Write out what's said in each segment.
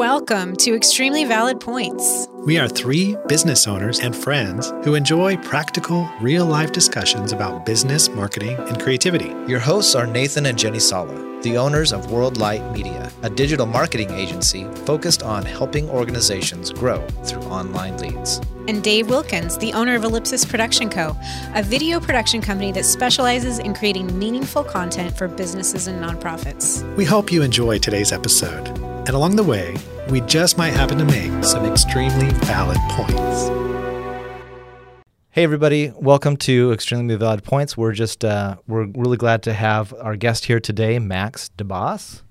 Welcome to Extremely Valid Points. We are three business owners and friends who enjoy practical, real life discussions about business, marketing, and creativity. Your hosts are Nathan and Jenny Sala, the owners of World Light Media, a digital marketing agency focused on helping organizations grow through online leads. And Dave Wilkins, the owner of Ellipsis Production Co., a video production company that specializes in creating meaningful content for businesses and nonprofits. We hope you enjoy today's episode. And along the way, we just might happen to make some extremely valid points. Hey everybody, welcome to Extremely Valid Points. We're just uh, we're really glad to have our guest here today, Max Debbas,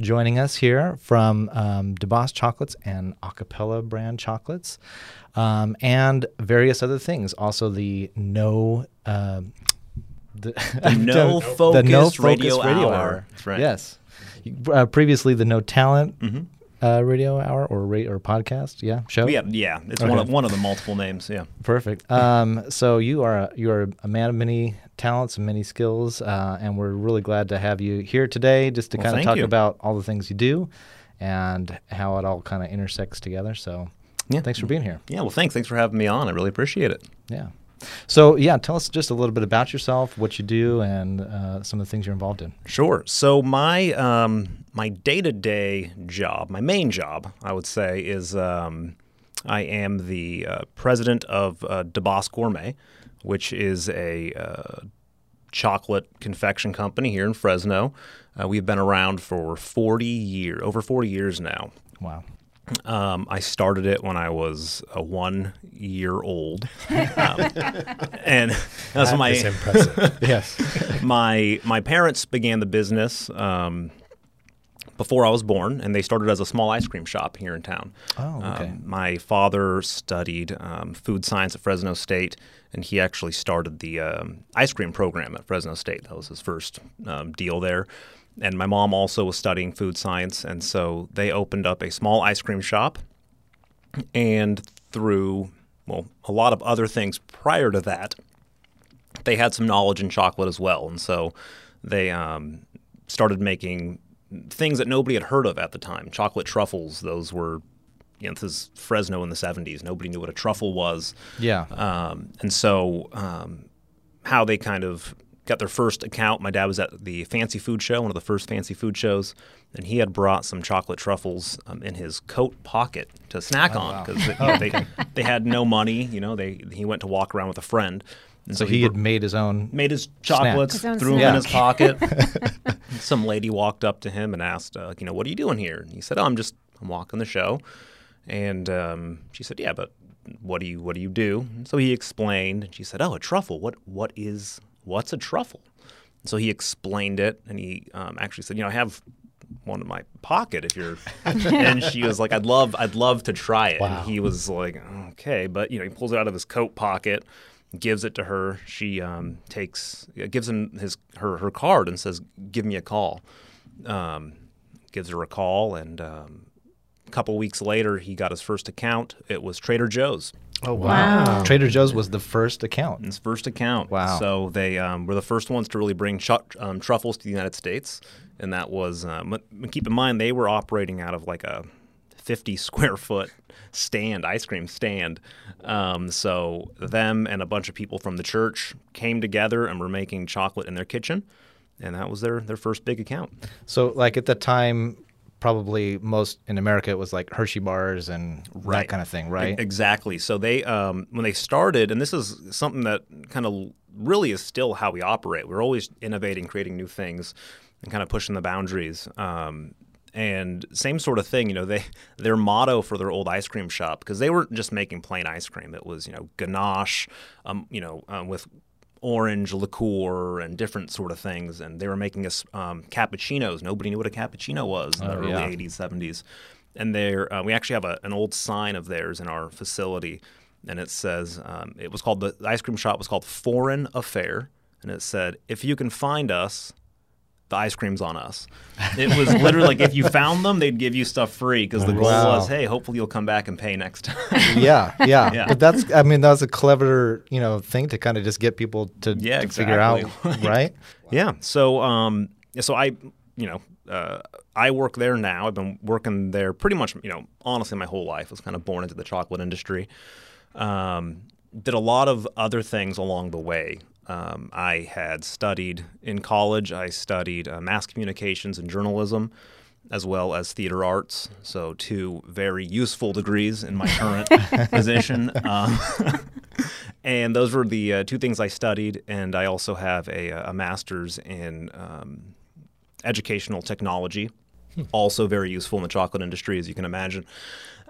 joining us here from um, Debbas Chocolates and Acapella brand chocolates, um, and various other things. Also, the no. Uh, the, the no focus, the no focus radio, radio hour. hour. That's right. Yes. Uh, previously, the no talent mm-hmm uh, radio hour or ra- or podcast, yeah, show. Yeah, yeah, it's okay. one of one of the multiple names. Yeah, perfect. Um, so you are a, you are a man of many talents and many skills, uh, and we're really glad to have you here today, just to well, kind of talk you. about all the things you do and how it all kind of intersects together. So, yeah, thanks for being here. Yeah, well, thanks. Thanks for having me on. I really appreciate it. Yeah. So, yeah, tell us just a little bit about yourself, what you do, and uh, some of the things you're involved in. Sure. So, my um, my day to day job, my main job, I would say, is um, I am the uh, president of uh, Debbas Gourmet, which is a uh, chocolate confection company here in Fresno. Uh, we've been around for 40 years, over 40 years now. Wow. Um, I started it when I was a one year old, um, and that's that my impressive. yes, my my parents began the business um, before I was born, and they started as a small ice cream shop here in town. Oh, okay. Um, my father studied um, food science at Fresno State, and he actually started the um, ice cream program at Fresno State. That was his first deal there and my mom also was studying food science, and so they opened up a small ice cream shop. And through well, a lot of other things prior to that, they had some knowledge in chocolate as well, and so they um, started making things that nobody had heard of at the time. Chocolate truffles; those were you know, this is Fresno in the 70s. Nobody knew what a truffle was. Yeah. Um, and so, um, how they kind of got their first account. My dad was at the fancy food show, one of the first fancy food shows, and he had brought some chocolate truffles um, in his coat pocket to snack oh, on because wow. you know, they they had no money. You know, they he went to walk around with a friend. And so, so he, he, had made his own made his chocolates, threw them yeah. in his pocket. some lady walked up to him and asked, uh, "You know, what are you doing here?" And he said, "Oh, I'm just I'm walking the show." And um, she said, "Yeah, but what do you what do you do?" And so he explained, and she said, "Oh, a truffle. What what is what's a truffle? So he explained it, and he um, actually said, you know, I have one in my pocket if you're and she was like i'd love i'd love to try it wow. and he was like okay but you know he pulls it out of his coat pocket gives it to her she um, takes gives him his her her card and says give me a call um, gives her a call and um, a couple weeks later he got his first account it was trader joe's Oh wow. wow. Trader Joe's was the first account. His first account. Wow. So they um, were the first ones to really bring ch- um, truffles to the United States, and that was. Um, keep in mind they were operating out of like a 50 square foot stand, ice cream stand. Um, so them and a bunch of people from the church came together and were making chocolate in their kitchen, and that was their their first big account. So like at the time, probably most in America it was like Hershey bars and right. that kind of thing, right? Exactly. So they um, when they started, and this is something that kind of really is still how we operate. We're always innovating, creating new things, and kind of pushing the boundaries. Um, and same sort of thing, you know, they their motto for their old ice cream shop because they weren't just making plain ice cream. It was you know ganache, um, you know, um, with orange liqueur and different sort of things. And they were making us um, cappuccinos. Nobody knew what a cappuccino was in the oh, early yeah. 80s, 70s. And there, uh, we actually have a, an old sign of theirs in our facility, and it says um, it was called the, the ice cream shop was called Foreign Affair, and it said, "If you can find us, the ice cream's on us. It was literally like if you found them, they'd give you stuff free because the goal wow. was, hey, hopefully you'll come back and pay next time. yeah, yeah, yeah, But that's, I mean, that was a clever, you know, thing to kind of just get people to, yeah, to exactly. figure out, right? yeah. So, um, so I, you know, uh, I work there now. I've been working there pretty much, you know, honestly, my whole life. I was kind of born into the chocolate industry. Um, did a lot of other things along the way. Um, I had studied in college. I studied uh, mass communications and journalism, as well as theater arts. So two very useful degrees in my current position. Um, and those were the uh, two things I studied. And I also have a, a master's in um, educational technology, also very useful in the chocolate industry, as you can imagine.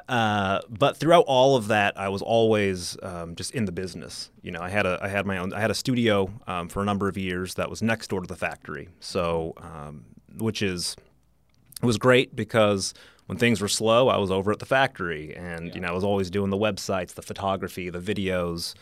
Uh, but throughout all of that, I was always um, just in the business. You know, I had a I had my own I had a studio um, for a number of years that was next door to the factory. So, um, which is it was great because when things were slow, I was over at the factory, and yeah. you know I was always doing the websites, the photography, the videos.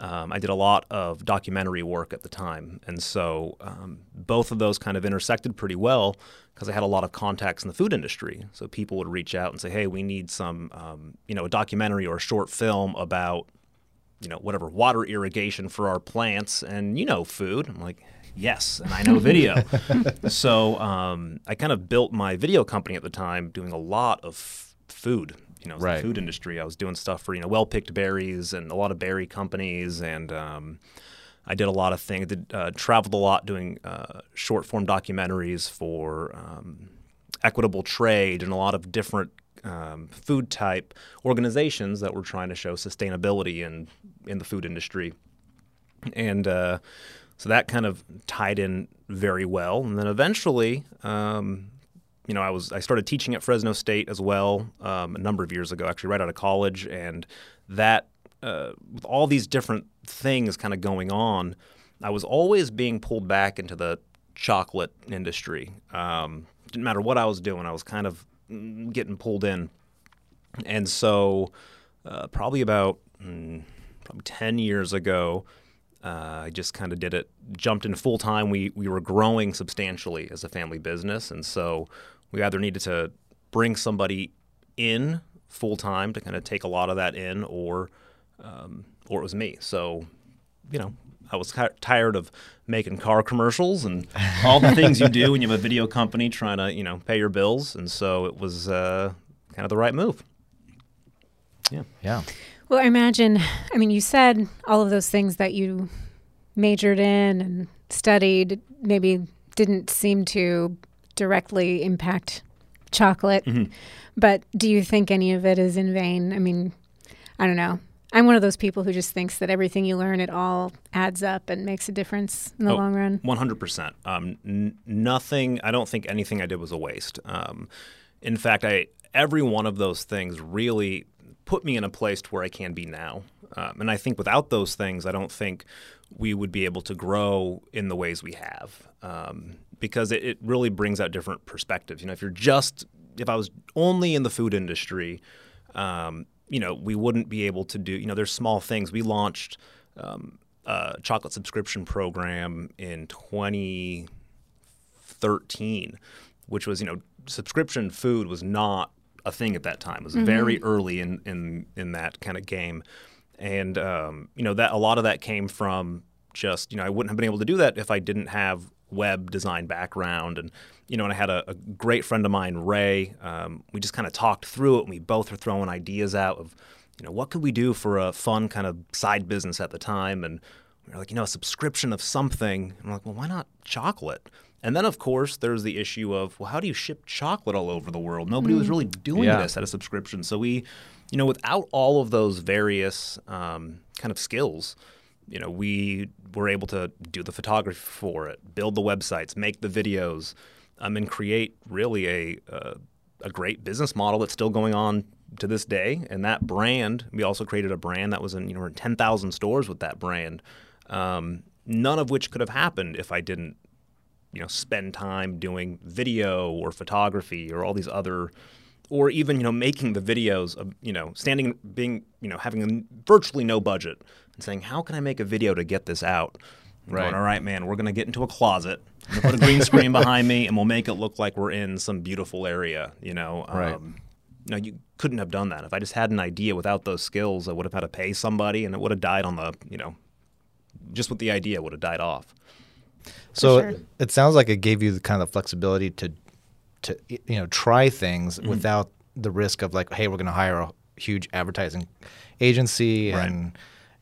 Um, I did a lot of documentary work at the time, and so um, both of those kind of intersected pretty well because I had a lot of contacts in the food industry. So people would reach out and say, "Hey, we need some, um, you know, a documentary or a short film about, you know, whatever water irrigation for our plants and you know food." I'm like, "Yes," and I know video. so um, I kind of built my video company at the time, doing a lot of food you know right. the food industry. I was doing stuff for you know well picked berries and a lot of berry companies, and um, I did a lot of things. Did uh, traveled a lot doing uh, short form documentaries for um, equitable trade and a lot of different um, food type organizations that were trying to show sustainability in in the food industry, and uh, so that kind of tied in very well. And then eventually, um, you know, I was I started teaching at Fresno State as well um, a number of years ago, actually right out of college, and that uh, with all these different things kind of going on, I was always being pulled back into the chocolate industry. Um, didn't matter what I was doing, I was kind of mm, getting pulled in, and so uh, probably about mm, probably ten years ago. Uh, I just kind of did it, jumped in full time. We we were growing substantially as a family business, and so we either needed to bring somebody in full time to kind of take a lot of that in, or um, or it was me. So, you know, I was tired of making car commercials and all the things you do when you have a video company trying to you know pay your bills, and so it was uh, kind of the right move. Yeah, yeah. Well, I imagine. I mean, you said all of those things that you majored in and studied maybe didn't seem to directly impact chocolate. Mm-hmm. But do you think any of it is in vain? I mean, I don't know. I'm one of those people who just thinks that everything you learn, it all adds up and makes a difference in the oh, long run. 100%. Um, n- nothing, I don't think anything I did was a waste. Um, in fact, I every one of those things really put me in a place to where I can be now. Um, and I think without those things, I don't think we would be able to grow in the ways we have. Um, because it, it really brings out different perspectives. You know, if you're just if I was only in the food industry, um, you know, we wouldn't be able to do. You know, there's small things. We launched um, a chocolate subscription program in 2013, which was you know, subscription food was not a thing at that time. It was mm-hmm. very early in in in that kind of game, and um, you know that a lot of that came from just you know I wouldn't have been able to do that if I didn't have web design background. And you know and i had a, a great friend of mine ray um, we just kind of talked through it and we both were throwing ideas out of you know what could we do for a fun kind of side business at the time? And we were like you know a subscription of something. And we're like well why not chocolate? And then of course there's the issue of well how do you ship chocolate all over the world? Nobody mm. was really doing yeah. this at a subscription. So we you know without all of those various um, kind of skills you know, we were able to do the photography for it, build the websites, make the videos, um, and create really a uh, a great business model that's still going on to this day. And that brand, we also created a brand that was in you know in ten thousand stores with that brand. Um, none of which could have happened if I didn't, you know, spend time doing video or photography or all these other or even you know making the videos of you know standing being you know having virtually no budget and saying how can I make a video to get this out. right. Going, all right, man, we're gonna get into a closet. I'm gonna put a green screen behind me, and we'll make it look like we're in some beautiful area. You know, right. Um, no, you couldn't have done that. If I just had an idea without those skills, I would have had to pay somebody, and it would have died on the you know, just with the idea would have died off. So sure. it, it sounds like it gave you the kind of flexibility to to you know try things Mm-hmm. without the risk of like, hey, we're going to hire a huge advertising agency Right. and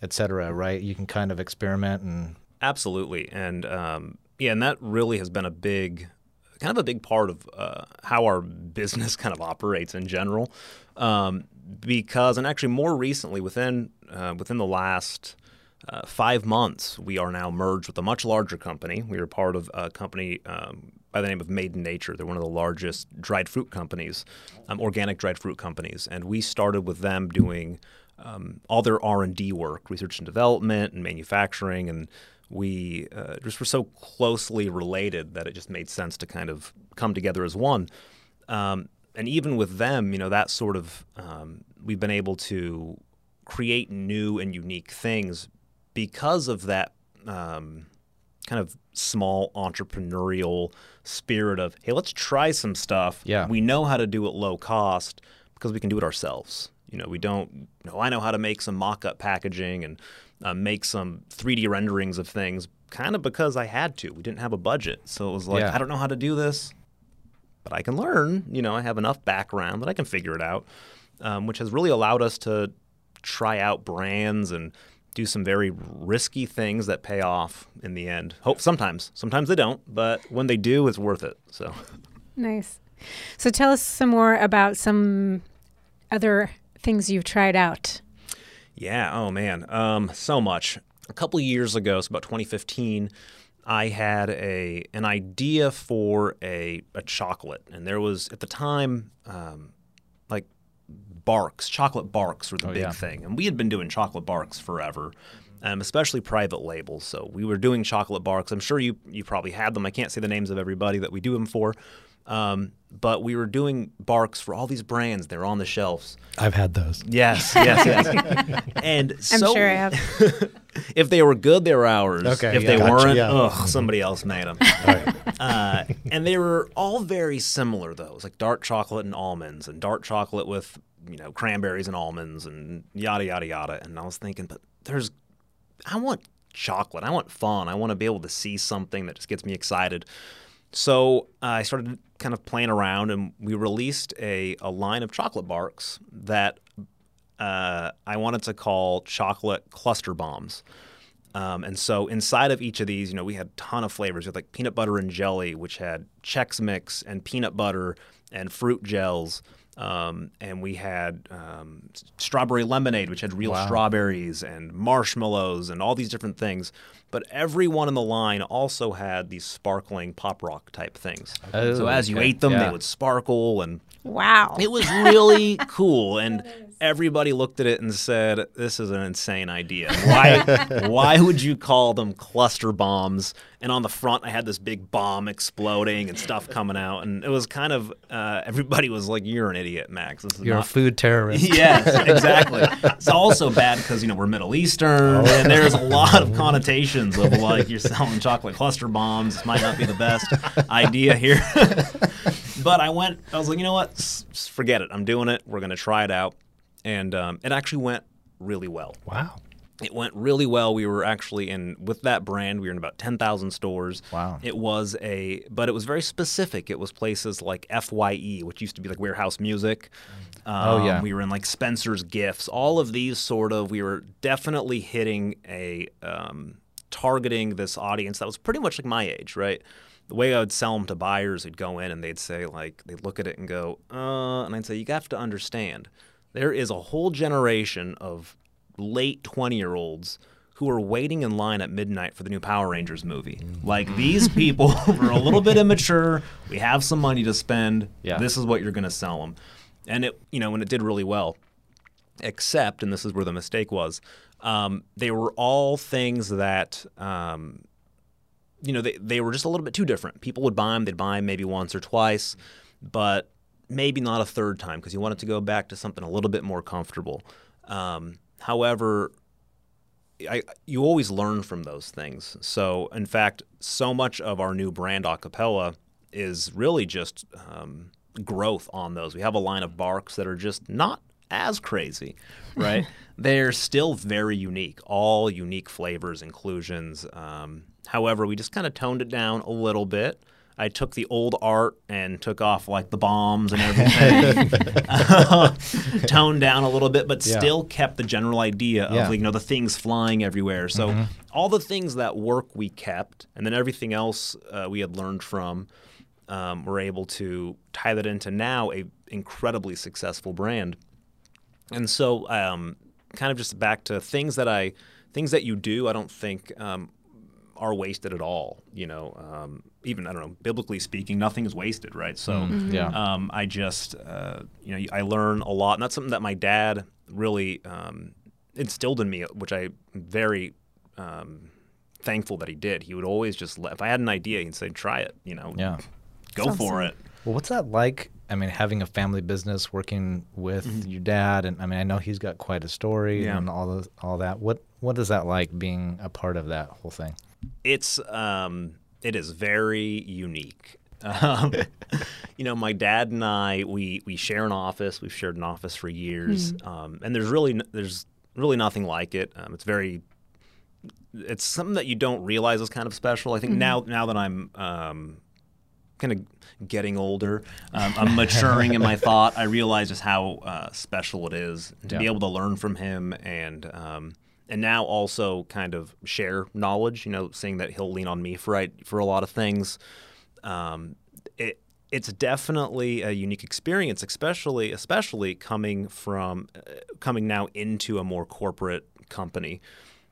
et cetera, right? You can kind of experiment and Absolutely, and um, yeah, and that really has been a big, kind of a big part of uh, how our business kind of operates in general. Um, because, and actually, more recently, within uh, within the last uh, five months, we are now merged with a much larger company. We are part of a company um, by the name of Made in Nature. They're one of the largest dried fruit companies, um, organic dried fruit companies, and we started with them doing um, all their R and D work, research and development, and manufacturing, and we uh, just were so closely related that it just made sense to kind of come together as one. Um, and even with them, you know, that sort of um, we've been able to create new and unique things because of that um, kind of small entrepreneurial spirit of hey, let's try some stuff. Yeah. we know how to do it low cost because we can do it ourselves. You know, we don't. You know, I know how to make some mock-up packaging and uh, make some 3D renderings of things, kind of because I had to. We didn't have a budget, so it was like Yeah. I don't know how to do this, but I can learn. You know, I have enough background that I can figure it out, um, which has really allowed us to try out brands and do some very risky things that pay off in the end. Hope sometimes, sometimes they don't, but when they do, it's worth it. So. Nice. So tell us some more about some other things you've tried out. Yeah. Oh man. Um, so much. A couple of years ago, so about 2015, I had a an idea for a a chocolate, and there was at the time um, like barks, chocolate barks were the big yeah. thing, and we had been doing chocolate barks forever. Um, especially private labels. So we were doing chocolate barks. I'm sure you you probably had them. I can't say the names of everybody that we do them for, um, but we were doing barks for all these brands. They're on the shelves. I've had those. Yes, yes, yes. and I'm so sure I have. if they were good, they were ours. Okay, if yeah. they Gotcha, weren't, yeah. ugh, somebody else made them. uh, and they were all very similar, though. It was like dark chocolate and almonds, and dark chocolate with you know cranberries and almonds, and yada yada yada. And I was thinking, but there's, I want chocolate. I want fun. I want to be able to see something that just gets me excited. So uh, I started kind of playing around, and we released a, a line of chocolate barks that uh, I wanted to call chocolate cluster bombs. Um, and so inside of each of these, you know, we had a ton of flavors. We had like peanut butter and jelly, which had Chex Mix and peanut butter and fruit gels. Um, and we had um, strawberry lemonade, which had real strawberries and marshmallows and all these different things. But everyone in the line also had these sparkling pop rock type things. Oh, so as you okay. ate them, Yeah. they would sparkle and Wow. it was really cool, and everybody looked at it and said, "This is an insane idea. Why? why would you call them cluster bombs?" And on the front, I had this big bomb exploding and stuff coming out, and it was kind of uh, everybody was like, "You're an idiot, Max. This is you're a food terrorist. yes, exactly. It's also bad because you know we're Middle Eastern, and there's a lot of connotations of like you're selling chocolate cluster bombs. This might not be the best idea here. but I went. I was like, you know what? Forget it. I'm doing it. We're gonna try it out, and um, it actually went really well. Wow. It went really well. We were actually in with that brand. We were in about ten thousand stores. Wow. It was a, but it was very specific. It was places like FYE, which used to be like Warehouse Music. Oh, yeah. Um, We were in like Spencer's Gifts. All of these sort of. We were definitely hitting a um, targeting this audience that was pretty much like my age, right? The way I would sell them to buyers, they'd go in and they'd say like they'd look at it and go, uh, and I'd say you have to understand, there is a whole generation of late 20 year olds who are waiting in line at midnight for the new Power Rangers movie. Like these people are a little bit immature. We have some money to spend. Yeah. This is what you're going to sell them. And it, you know, and it did really well. Except, and this is where the mistake was, um, they were all things that, um, you know, they, they were just a little bit too different. People would buy them, they'd buy them maybe once or twice, but maybe not a third time because you wanted to go back to something a little bit more comfortable. Um, however, I, you always learn from those things. So, in fact, so much of our new brand Acapella is really just um, growth on those. We have a line of barks that are just not as crazy, right? They're still very unique, all unique flavors, inclusions. Um, however, we just kind of toned it down a little bit. I took the old art and took off like the bombs and everything, toned down a little bit, but Yeah. still kept the general idea of Yeah. you know the things flying everywhere. So all the things that work we kept, and then everything else uh, we had learned from, um, we're able to tie that into now a incredibly successful brand. And so, um, kind of just back to things that I, things that you do, I don't think um, are wasted at all. You know, um, even I don't know, biblically speaking, nothing is wasted, right? So, Yeah. um, I just, uh, you know, I learn a lot, and that's something that my dad really um, instilled in me, which I'm very um, thankful that he did. He would always just let, if I had an idea, he'd say, "Try it," you know, Yeah. go That's for it. Well, what's that like? I mean, having a family business, working with your dad, and I mean, I know he's got quite a story Yeah. and all those, all that. What what is that like being a part of that whole thing? It's um, it is very unique. Um, you know, my dad and I we we share an office. We've shared an office for years, um, and there's really there's really nothing like it. Um, it's very it's something that you don't realize is kind of special. I think now now that I'm um, kind of getting older, um, I'm maturing in my thought. I realize just how uh, special it is to be able to learn from him and. And now also kind of share knowledge, you know, saying that he'll lean on me for for a lot of things. Um, it it's definitely a unique experience, especially especially coming from uh, coming now into a more corporate company.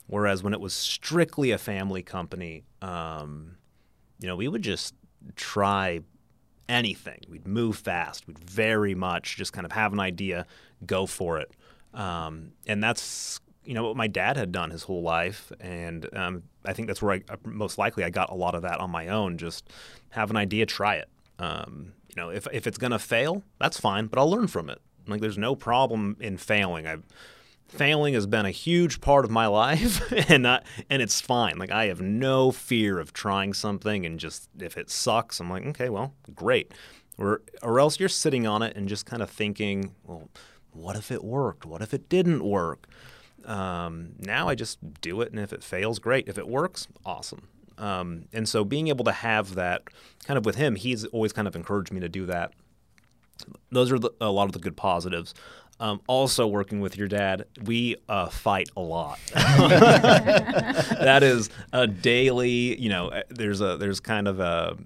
Whereas when it was strictly a family company, um, you know, we would just try anything. We'd move fast. We'd very much just kind of have an idea, go for it. Um, and that's you know what my dad had done his whole life, and um, I think that's where I most likely I got a lot of that on my own. Just have an idea, try it. Um, you know, if if it's gonna fail, that's fine, but I'll learn from it. Like there's no problem in failing. I've failing has been a huge part of my life and I, and it's fine like i have no fear of trying something and just if it sucks i'm like okay well great or or else you're sitting on it and just kind of thinking well what if it worked what if it didn't work um, now i just do it and if it fails great if it works awesome um, and so being able to have that kind of with him he's always kind of encouraged me to do that those are the, a lot of the good positives. Um, also, working with your dad, we uh, fight a lot. that is a daily. You know, uh, there's a there's kind of a.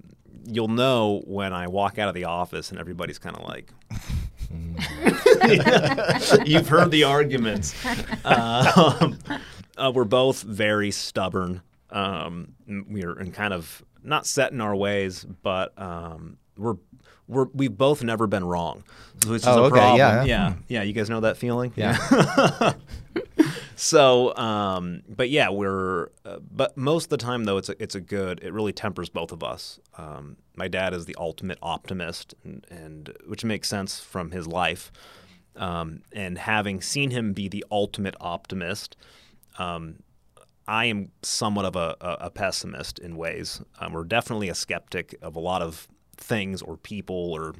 You'll know when I walk out of the office and everybody's kind of like. You've heard the arguments. Um, uh, we're both very stubborn. Um, we're in kind of not set in our ways, but um, we're we're we've both never been wrong, which is Oh, a okay, problem. yeah. yeah, yeah. You guys know that feeling? Yeah. So, um, but yeah, we're. Uh, but most of the time, though, it's a, it's a good. It really tempers both of us. Um, my dad is the ultimate optimist, and, and which makes sense from his life. Um, and having seen him be the ultimate optimist, um, I am somewhat of a, a, a pessimist in ways. Um, we're definitely a skeptic of a lot of things or people, or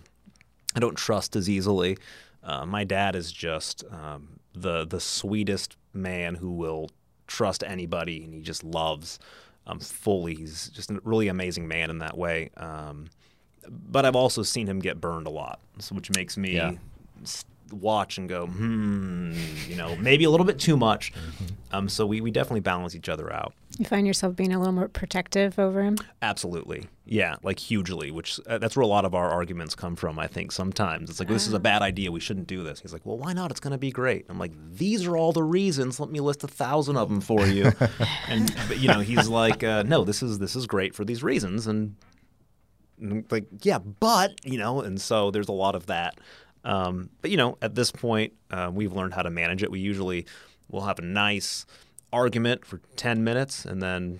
I don't trust as easily. Uh, my dad is just um, the the sweetest man who will trust anybody, and he just loves um, fully. He's just a really amazing man in that way. Um, but I've also seen him get burned a lot, which makes me Yeah. S- watch and go, hmm, you know, maybe a little bit too much. Um, so we, we definitely balance each other out. You find yourself being a little more protective over him. Absolutely. Yeah, like hugely, which uh, that's where a lot of our arguments come from, I think sometimes. It's like, this is a bad idea. We shouldn't do this. He's like, well, why not? It's going to be great. I'm like, these are all the reasons. Let me list a thousand of them for you. and, but, you know, he's like, uh, no, this is, this is great for these reasons. And, and like, yeah, but, you know, and so there's a lot of that. Um, but, you know, at this point, uh, we've learned how to manage it. We usually will have a nice argument for 10 minutes and then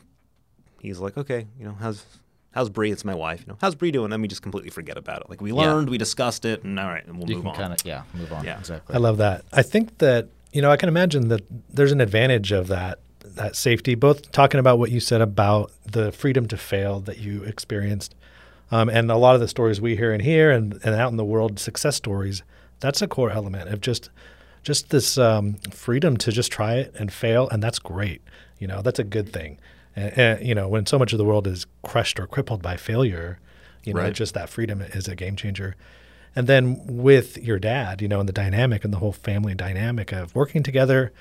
he's like, okay, you know, how's how's Bree? It's my wife. You know, how's Bree doing? Then we just completely forget about it. Like we Yeah. learned, we discussed it, and all right, and we'll You move can on. kind of yeah move on Yeah. exactly. I love that. I think that you know I can imagine that there's an advantage of that that safety. Both talking about what you said about the freedom to fail that you experienced, um, and a lot of the stories we hear in here and, and out in the world, success stories. That's a core element of just just this um, freedom to just try it and fail, and that's great. You know, that's a good thing. And, and, you know, when so much of the world is crushed or crippled by failure, You know, Right. just that freedom is a game changer. And then with your dad, you know, and the dynamic and the whole family dynamic of working together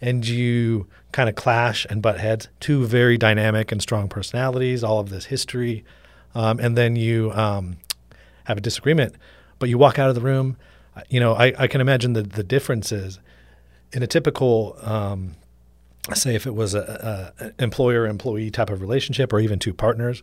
and you kind of clash and butt heads, two very dynamic and strong personalities, all of this history. Um, and then you um, have a disagreement, but you walk out of the room. uh, You know, I, I can imagine the, the differences in a typical, um, say, if it was a, a a employer employee type of relationship or even two partners,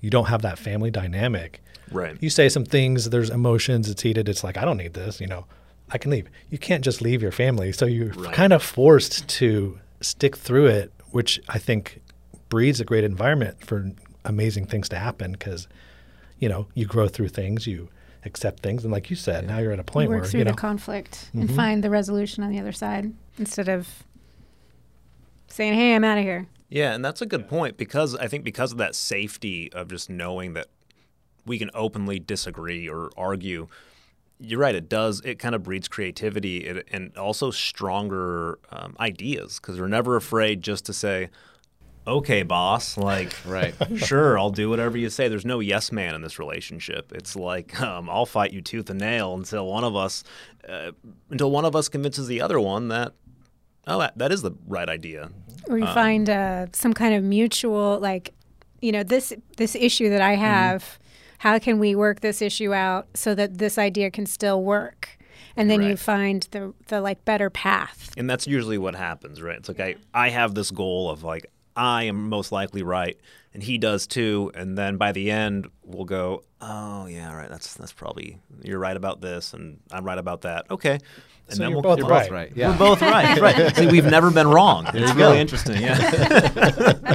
you don't have that family dynamic. Right. You say some things, there's emotions, it's heated. It's like, I don't need this, you know, I can leave. You can't just leave your family. So you're Right. kind of forced to stick through it, which I think breeds a great environment for amazing things to happen because, you know, you grow through things, you accept things. And like you said, now you're at a point work where, through you know, the conflict and find the resolution on the other side instead of saying, "Hey, I'm out of here." Yeah, and that's a good point because I think because of that safety of just knowing that we can openly disagree or argue. You're right. It does. It kind of breeds creativity and- and also stronger um, ideas because we're never afraid just to say, "Okay, boss." Like, Right. sure, I'll do whatever you say. There's no yes man in this relationship. It's like um, I'll fight you tooth and nail until one of us, uh, until one of us convinces the other one that, oh, that, that is the right idea. or you Um, find uh, some kind of mutual like you know this this issue that i Mm-hmm. have how can we work this issue out so that this idea can still work and then you find the the like better path and that's usually what happens right it's like i i have this goal of like i am most likely right and he does too and then by the end we'll go oh yeah right that's that's probably you're right about this and i'm right about that. Okay. And So then you're we'll both you're right. right. we're both right right. See we've never been wrong. It's really interesting yeah.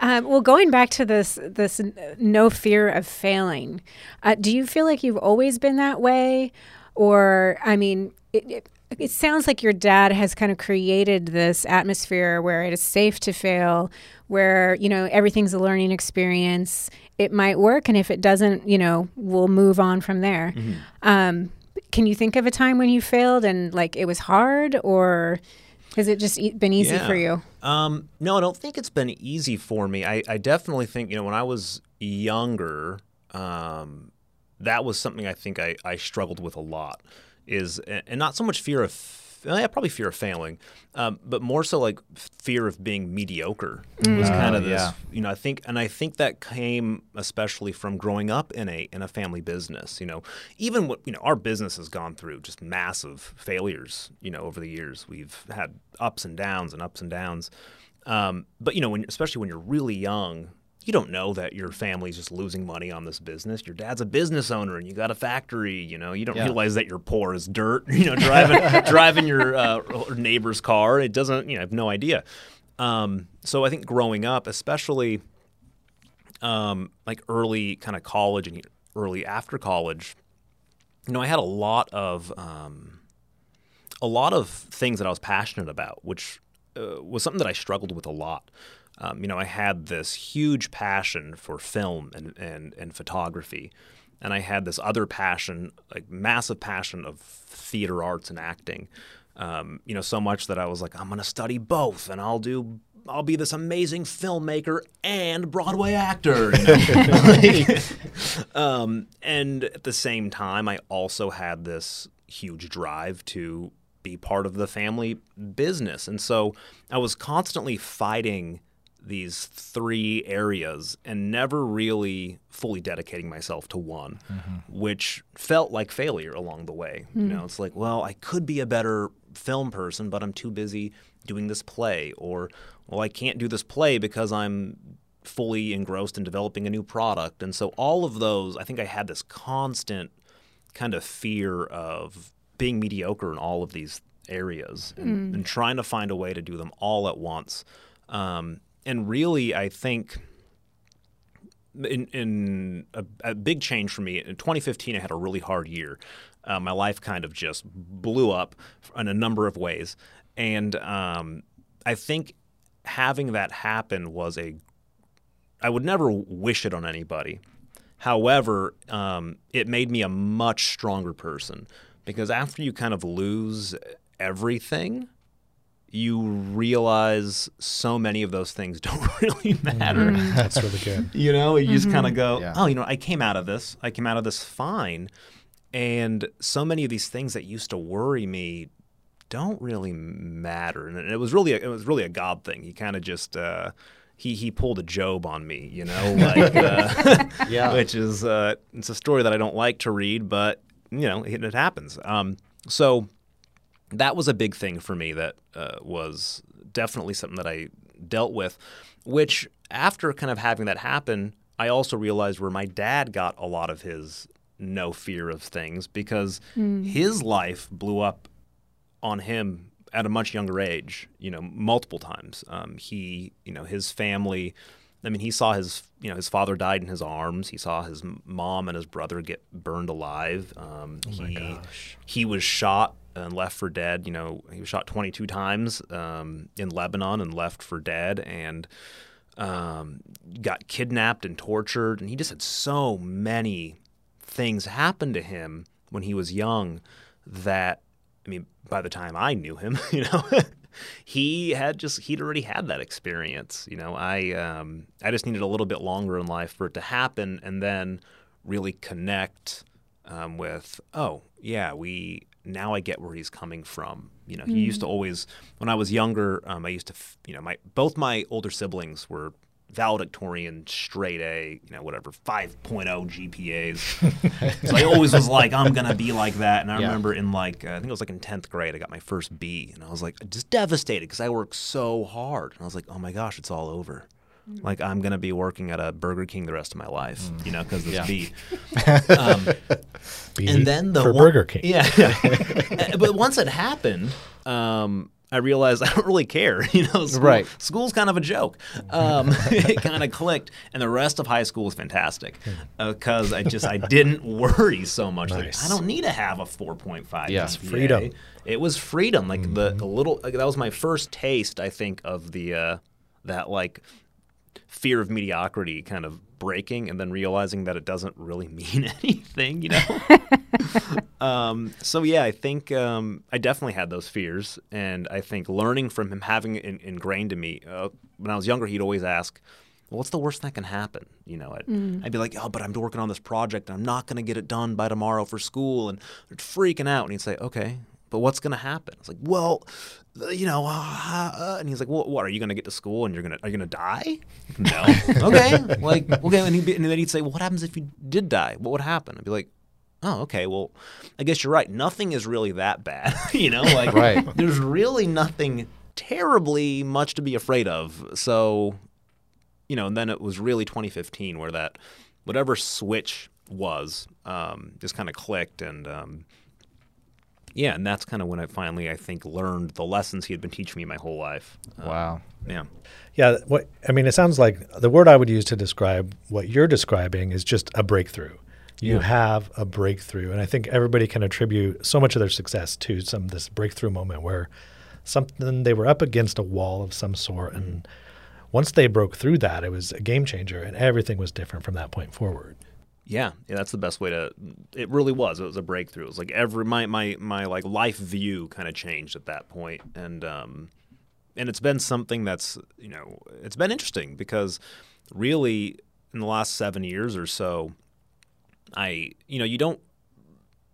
Um, well going back to this this no fear of failing uh, do you feel like you've always been that way? Or i mean it, it, it sounds like your dad has kind of created this atmosphere where it is safe to fail where you know everything's a learning experience. It might work and if it doesn't you know we'll move on from there. Um, can you think of a time when you failed and like it was hard or has it just e- been easy for you? Um, no, I don't think it's been easy for me. I, I definitely think, you know, when I was younger, um, that was something I think I, I struggled with a lot is, and not so much fear of, yeah, probably fear of failing, um, but more so like fear of being mediocre was kind of Oh, this, yeah. you know, I think, and I think that came especially from growing up in a, in a family business, you know, even what, you know, our business has gone through just massive failures, you know, over the years. We've had ups and downs and ups and downs. Um, but you know, when especially when you're really young, you don't know that your family's just losing money on this business. Your dad's a business owner, and you got a factory. You know, you don't Yeah. realize that you're poor as dirt. You know, driving driving your uh, neighbor's car. It doesn't. You know, I have no idea. Um, so I think growing up, especially um, like early kind of college and early after college, you know, I had a lot of um, a lot of things that I was passionate about, which uh, was something that I struggled with a lot. Um, you know, I had this huge passion for film and, and, and photography, and I had this other passion, like massive passion of theater arts and acting. Um, you know, so much that I was like, I'm going to study both, and I'll do. I'll be this amazing filmmaker and Broadway actor. You know? um, and at the same time, I also had this huge drive to be part of the family business. And so I was constantly fighting these three areas and never really fully dedicating myself to one, mm-hmm. which felt like failure along the way. You hmm. know, it's like, well, I could be a better film person, but I'm too busy doing this play, or well, I can't do this play because I'm fully engrossed in developing a new product. And so all of those, I think I had this constant kind of fear of being mediocre in all of these areas and, hmm. and trying to find a way to do them all at once. Um, and really, I think in, in a, a big change for me in 2015, I had a really hard year. Uh, my life kind of just blew up in a number of ways, and um, I think having that happen was a. I would never wish it on anybody. However, um, it made me a much stronger person because after you kind of lose everything, you realize so many of those things don't really matter. That's really good. You know, you just kind of go, Yeah. oh, you know, I came out of this. I came out of this fine. And so many of these things that used to worry me don't really matter. And it was really, a, it was really a God thing. He kind of just, uh, he he pulled a Job on me, you know, like, uh, Yeah. which is, uh, it's a story that I don't like to read, but you know, it, it happens. Um, so that was a big thing for me that uh, was definitely something that I dealt with, which after kind of having that happen, I also realized where my dad got a lot of his no fear of things because his life blew up on him at a much younger age, you know, multiple times. Um, he, you know, his family, I mean, he saw his, you know, his father died in his arms. He saw his mom and his brother get burned alive. Um, he, he was shot and left for dead. You know, he was shot 22 times um, in Lebanon and left for dead. And, um, got kidnapped and tortured, and he just had so many things happen to him when he was young that I mean, by the time I knew him, you know, he had just he'd already had that experience. You know, I um, I just needed a little bit longer in life for it to happen, and then really connect um, with oh yeah we now I get where he's coming from. You know, he used to always when I was younger, um, I used to you know my both my older siblings were valedictorian, straight A, you know, whatever, 5.0 GPAs. so I always was like, I'm going to be like that. And I Yeah. remember in like, uh, I think it was like in 10th grade, I got my first B. And I was like, just devastated because I worked so hard. And I was like, oh my gosh, it's all over. Like, I'm going to be working at a Burger King the rest of my life, you know, because this Yeah. B. Um, B and then the for one- Burger King. Yeah. yeah. but once it happened, um, I realized I don't really care. You know, school, Right. School's kind of a joke. Um, it kind of clicked, and the rest of high school was fantastic because I just I didn't worry so much. Like, I don't need to have a four point five. Yeah. GPA. freedom. It was freedom. Like the, the little like, that was my first taste. I think of the uh, that like fear of mediocrity kind of breaking and then realizing that it doesn't really mean anything, you know? um, so, yeah, I think um, I definitely had those fears. And I think learning from him, having it in, ingrained in me, uh, when I was younger, he'd always ask, well, what's the worst that can happen? You know, I'd, I'd be like, oh, but I'm working on this project and I'm not going to get it done by tomorrow for school. And freaking out. And he'd say, okay, but what's going to happen? It's like, well, uh, you know, uh, uh, and he's like, well, what are you going to get to school and you're going to, are you going to die? No. okay. Like, okay. And, he'd be, and then he'd say, well, what happens if you did die? What would happen? I'd be like, oh, okay. Well, I guess you're right. Nothing is really that bad. you know, like, Right. there's really nothing terribly much to be afraid of. So, you know, and then it was really 2015 where that whatever switch was um, just kind of clicked and um, yeah, and that's kind of when I finally I think learned the lessons he had been teaching me my whole life. Uh, Wow. Yeah. Yeah, what I mean, it sounds like the word I would use to describe what you're describing is just a breakthrough. You Yeah. have a breakthrough, and I think everybody can attribute so much of their success to some this breakthrough moment where something they were up against a wall of some sort, and once they broke through that, it was a game changer, and everything was different from that point forward. Yeah, yeah, that's the best way to. It really was. It was a breakthrough. It was like every my my my like life view kind of changed at that point, and um, and it's been something that's you know it's been interesting because really in the last seven years or so, I you know you don't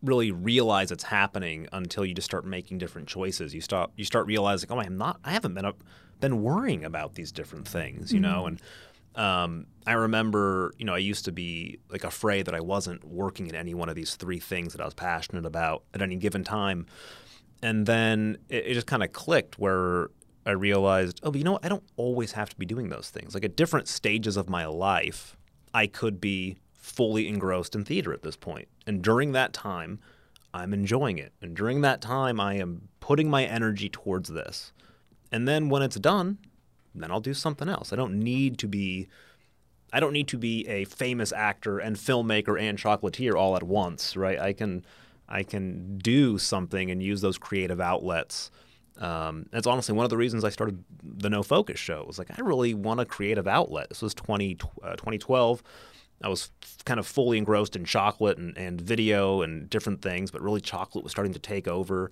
really realize it's happening until you just start making different choices. You stop you start realizing, oh, I'm not. I haven't been up, been worrying about these different things, you know. And um, I remember, you know, I used to be like afraid that I wasn't working in any one of these three things that I was passionate about at any given time. And then it, it just kind of clicked where I realized, oh, but you know what? I don't always have to be doing those things. Like at different stages of my life, I could be fully engrossed in theater at this point. And during that time, I'm enjoying it. And during that time, I am putting my energy towards this. And then when it's done, then I'll do something else. I don't need to be I don't need to be a famous actor and filmmaker and chocolatier all at once, right? I can I can do something and use those creative outlets. Um, that's honestly one of the reasons I started the No Focus show. It was like I really want a creative outlet. This was 20, uh, 2012. I was f- kind of fully engrossed in chocolate and, and video and different things, but really chocolate was starting to take over.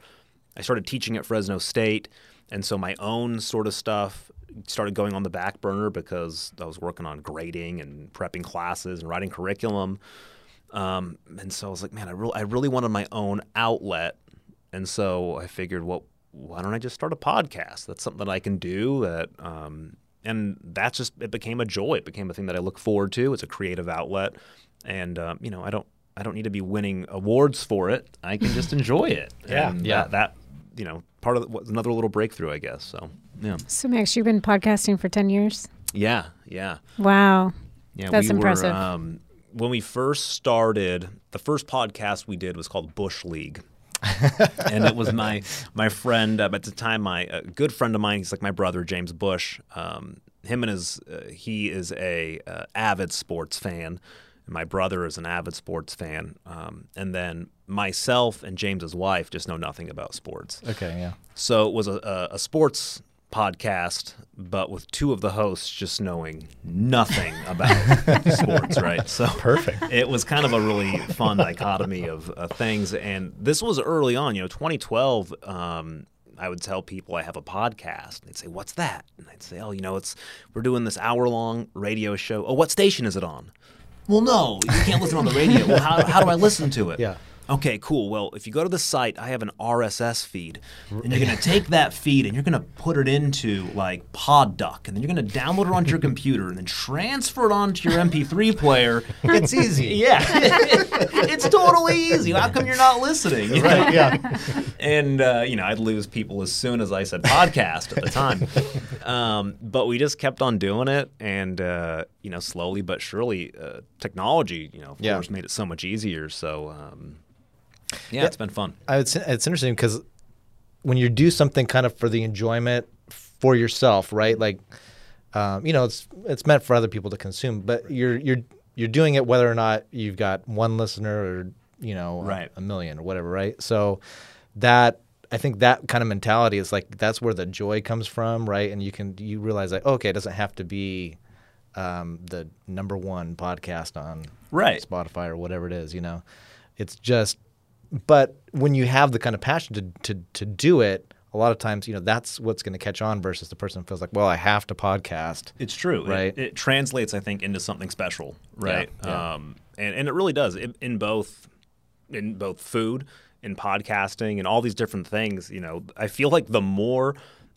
I started teaching at Fresno State, and so my own sort of stuff started going on the back burner because I was working on grading and prepping classes and writing curriculum. Um, and so I was like, man, I really, I really wanted my own outlet, and so I figured, well, why don't I just start a podcast? That's something that I can do. That, um, and that's just it became a joy. It became a thing that I look forward to. It's a creative outlet, and um, you know, I don't, I don't need to be winning awards for it. I can just enjoy it. Yeah. and Yeah. That, that, you know, part of the, was another little breakthrough, I guess. So, yeah, So, Max, you've been podcasting for 10 years? yeah, yeah. Wow. Yeah, That's we impressive. Were, um, when we first started, the first podcast we did was called Bush League. and it was my my friend uh, at the time, my a good friend of mine. He's like my brother, James Bush. Um, him and his uh, he is a uh, avid sports fan. And my brother is an avid sports fan. Um, and then myself and James's wife just know nothing about sports. Okay, yeah. So it was a, a, a sports podcast, but with two of the hosts just knowing nothing about sports, right? So Perfect. It was kind of a really fun dichotomy of uh, things, and this was early on. You know, 2012. Um, I would tell people I have a podcast. They'd say, "What's that?" And I'd say, "Oh, you know, it's we're doing this hour-long radio show. Oh, what station is it on?" Well, no, you can't listen on the radio. Well, how, how do I listen to it? Yeah. Okay, cool. Well, if you go to the site, I have an RSS feed, and you're going to take that feed and you're going to put it into like PodDuck, and then you're going to download it onto your computer, and then transfer it onto your MP3 player. It's easy. Yeah, it's totally easy. How come you're not listening? You know? Yeah. and uh, you know I'd lose people as soon as I said podcast at the time. Um, but we just kept on doing it, and uh, you know slowly but surely, uh, technology, you know, of Yeah. course, made it so much easier. So um, yeah, it's been fun. I say it's interesting because when you do something kind of for the enjoyment for yourself, right? Like, um, you know, it's it's meant for other people to consume, but you're you're you're doing it whether or not you've got one listener or you know a- a, million or whatever, right? So that I think that kind of mentality is like that's where the joy comes from, right? And you can you realize like okay, it doesn't have to be um, the number one podcast on Right. Spotify or whatever it is, you know. It's just but when you have the kind of passion to to to do it, a lot of times, you know, that's what's going to catch on versus the person who feels like, well, I have to podcast. It's true. Right. It, translates, I think, into something special, right? yeah. Um, and, and it really does in, in both in both food, in podcasting, and all these different things. You know, I feel like the more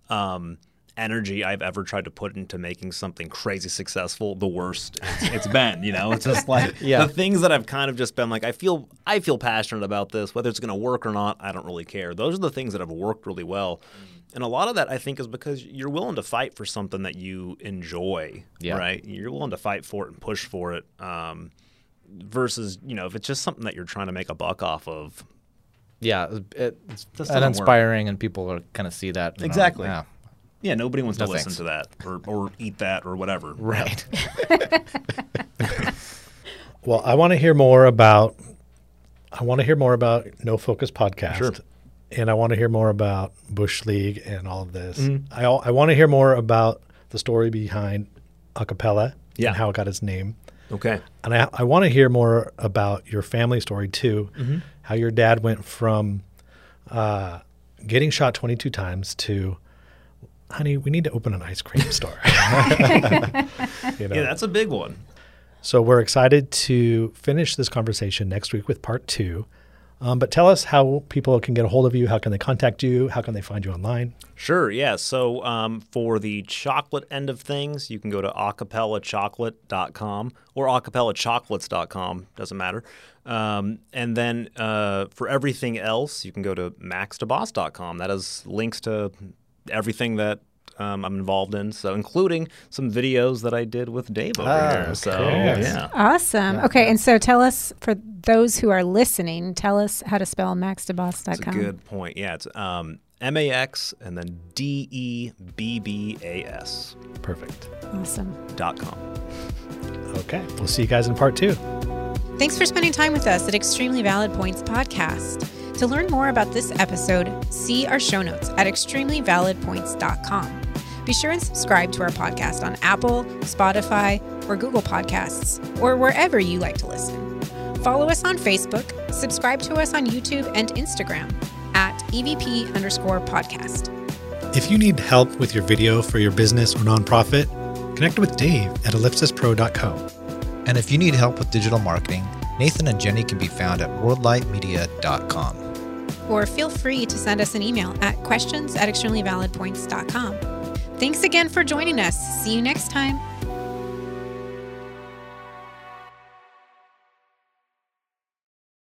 um, energy I've ever tried to put into making something crazy successful, the worst it's, it's been. You know, it's just like Yeah. the things that I've kind of just been like, I feel I feel passionate about this, whether it's going to work or not. I don't really care. Those are the things that have worked really well. And a lot of that, I think, is because you're willing to fight for something that you enjoy, Yeah. right? You're willing to fight for it and push for it. Um, versus, you know, if it's just something that you're trying to make a buck off of, Yeah, it, it's work. uninspiring, and people are kind of see that. know, Exactly. yeah. Yeah, nobody wants No to listen to that or, or eat that or whatever. Right. Well, I want to hear more about. I want to hear more about No Focus podcast, Sure. and I want to hear more about Bush League and all of this. Mm-hmm. I I want to hear more about the story behind acapella Yeah. and how it got its name, Okay. and I I want to hear more about your family story too. Mm-hmm. How your dad went from uh, getting shot 22 times to, honey, we need to open an ice cream store. you know? Yeah, that's a big one. So we're excited to finish this conversation next week with part two. Um, but tell us how people can get a hold of you. How can they contact you? How can they find you online? Sure, yeah. So um, for the chocolate end of things, you can go to acapellachocolate.com or acapellachocolates.com, doesn't matter. Um, and then uh, for everything else, you can go to maxdebbas.com. That has links to everything that um, I'm involved in, so including some videos that I did with Dave over Ah, here. So, okay. yeah. Awesome. okay, and so tell us, for those who are listening, tell us how to spell That's a maxdebbas.com. good point. Yeah, it's um, M A X and then D E B B A S Perfect. Awesome. dot com. Okay. We'll see you guys in part two. Thanks for spending time with us at Extremely Valid Points Podcast. To learn more about this episode, see our show notes at extremelyvalidpoints.com. Be sure and subscribe to our podcast on Apple, Spotify, or Google Podcasts, or wherever you like to listen. Follow us on Facebook, subscribe to us on YouTube and Instagram. at EVP underscore podcast. If you need help with your video for your business or nonprofit, connect with Dave at ellipsispro.co. And if you need help with digital marketing, Nathan and Jenny can be found at worldlightmedia.com. Or feel free to send us an email at questions at extremelyvalidpoints.com. Thanks again for joining us. See you next time.